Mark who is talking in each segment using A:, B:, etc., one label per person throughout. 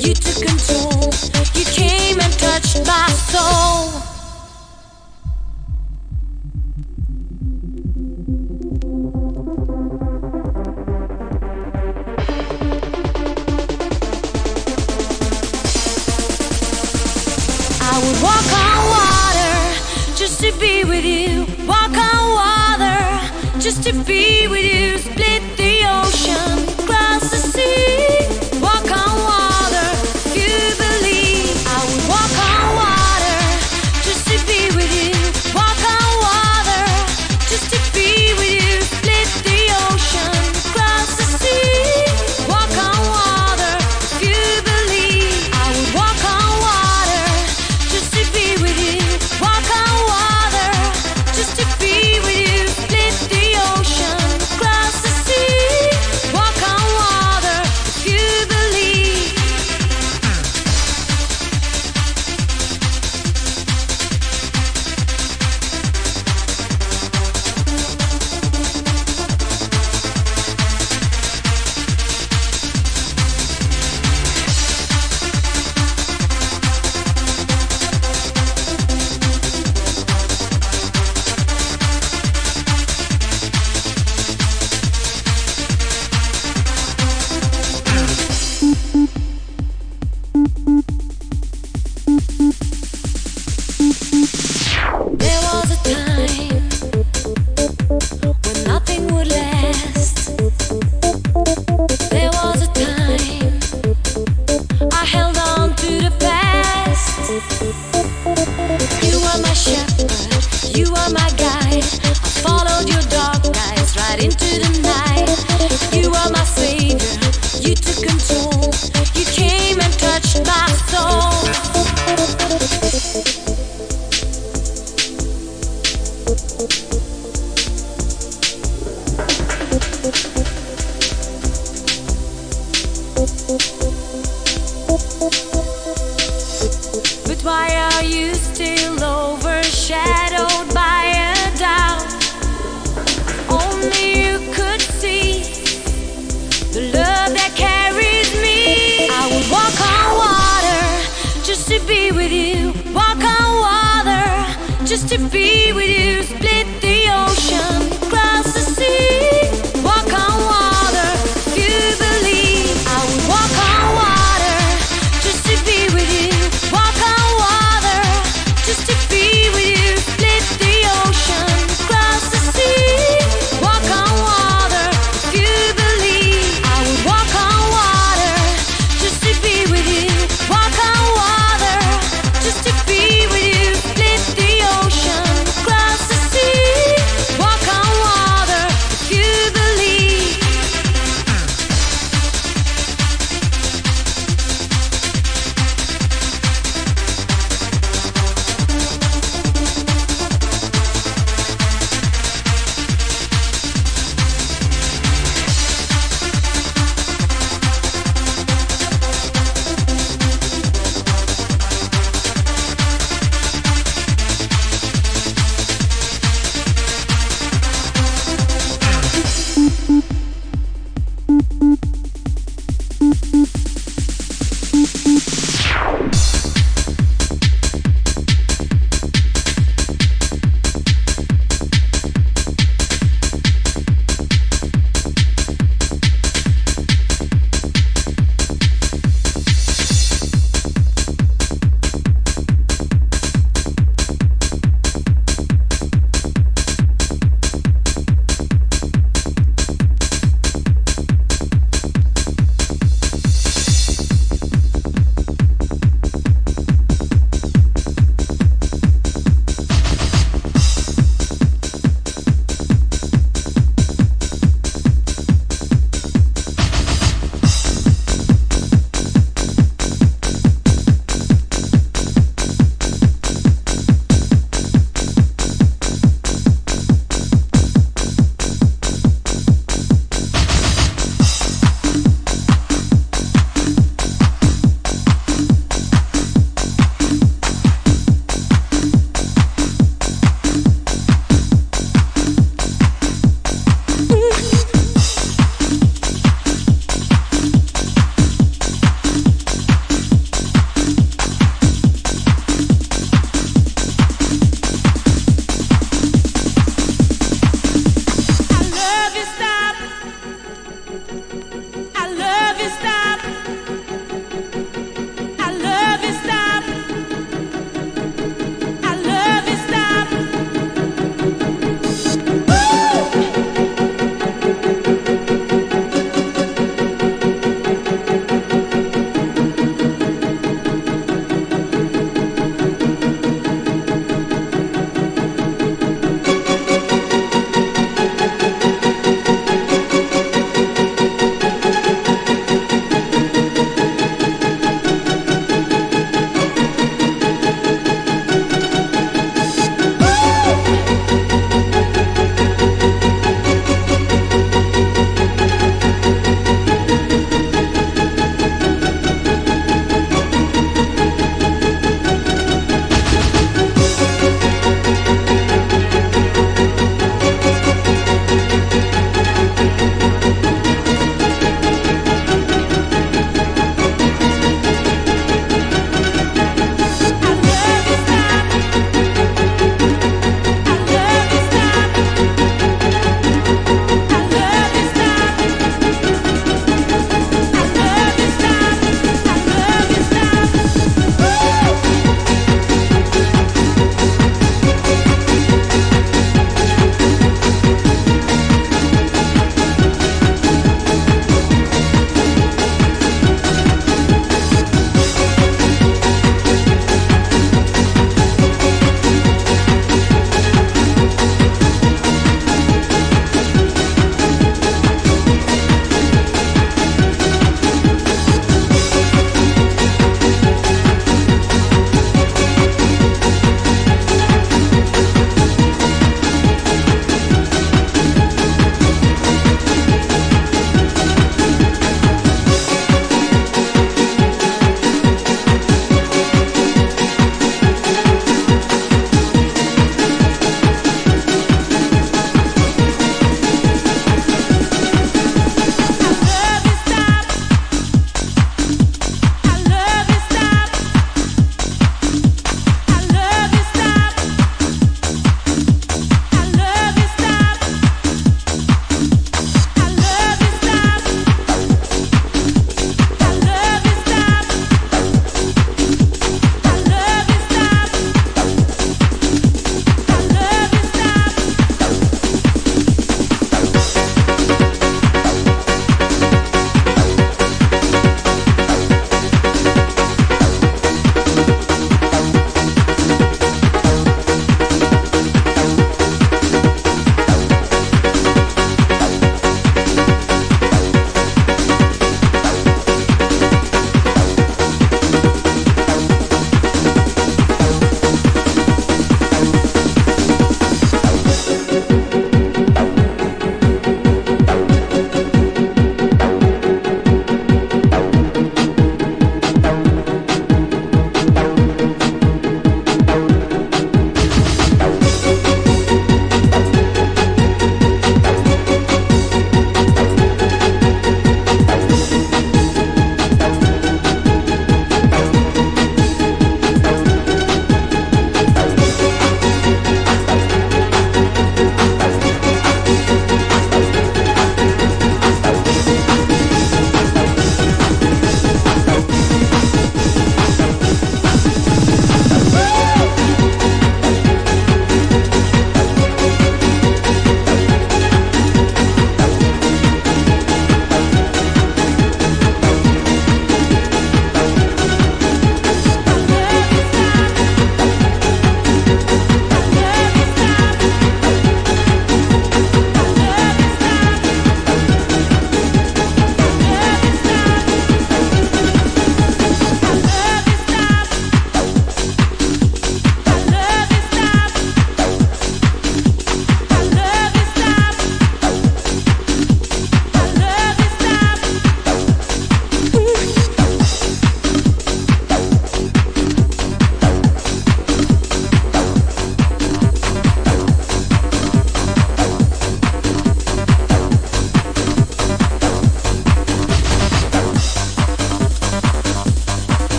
A: You
B: took control. You came and touched my soul.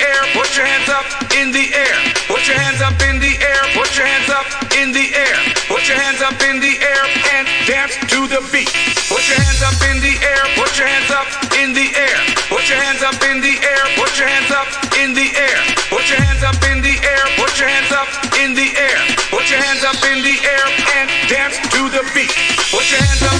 B: air, put your hands up in the air. Put your hands up in the air, put your hands up in the air. Put your hands up in the air and dance to the beat. Put your hands up in the air, put your hands up in the air. Put your hands up in the air, put your hands up in the air. Put your hands up in the air, put your hands up in the air. Put your hands up in the air and dance to the beat. Put your hands up